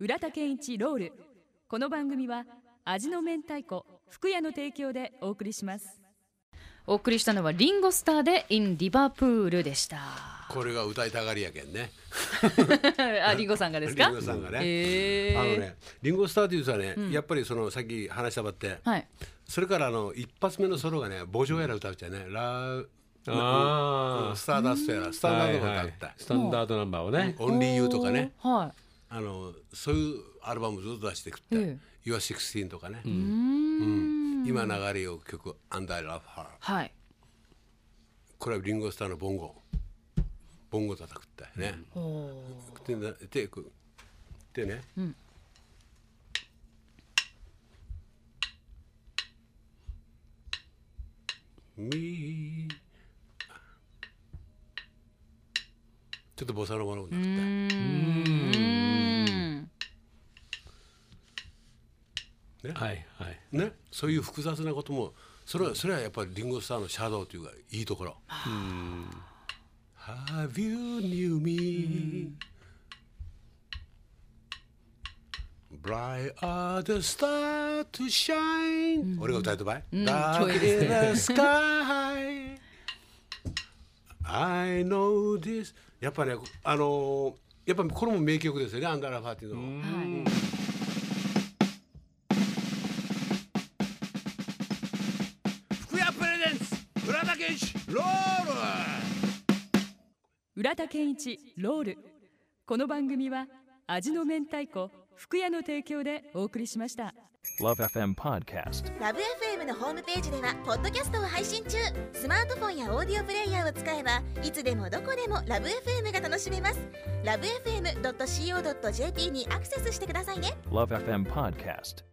浦田健一ロール。この番組は味の明太子福屋の提供でお送りします。お送りしたのはリンゴスターで in リバプールでした。これが歌いたがりやけんね。あリンゴさんがですか？リンゴさんがね、えー。あのねリンゴスターというさね、やっぱりそのさっき話したばって、はい。それからあの一発目のソロがね「ボジョやら歌うっちゃね「ラあスターダストやらスタンダードが歌った、スタンダードナンバーをね。オンリーユーとかね。はあのそういうアルバムずっと出してくってえ「Your 16」とかね、い、うーん。今流れよ曲「Under I Love Her はい」これはリンゴスターのボンゴ。ボンゴ叩くってね、おー。でなででね、みちょっとボサノバの方になってね。はいはい。ね。そういう複雑なこともそれはそれはやっぱりリンゴスターのシャドウというかいいところ。Have you knew me? Bright are the star to shine、俺が歌えた場合、Dark in the sky I know this やっぱねあのーやっぱこれも名曲ですよね。アンダーラファーっていうのは。福屋プレゼンツ浦田健一ロール。浦田健一ロール。この番組は味の明太子福屋の提供でお送りしました。Love FM Podcast. ラブ f m のホームページではポッドキャストを配信中。スマートフォンやオーディオプレイヤーを使えばいつでもどこでもラブ f m が楽しめます。ラブ FM.co.jp にアクセスしてくださいね。Love FM Podcast.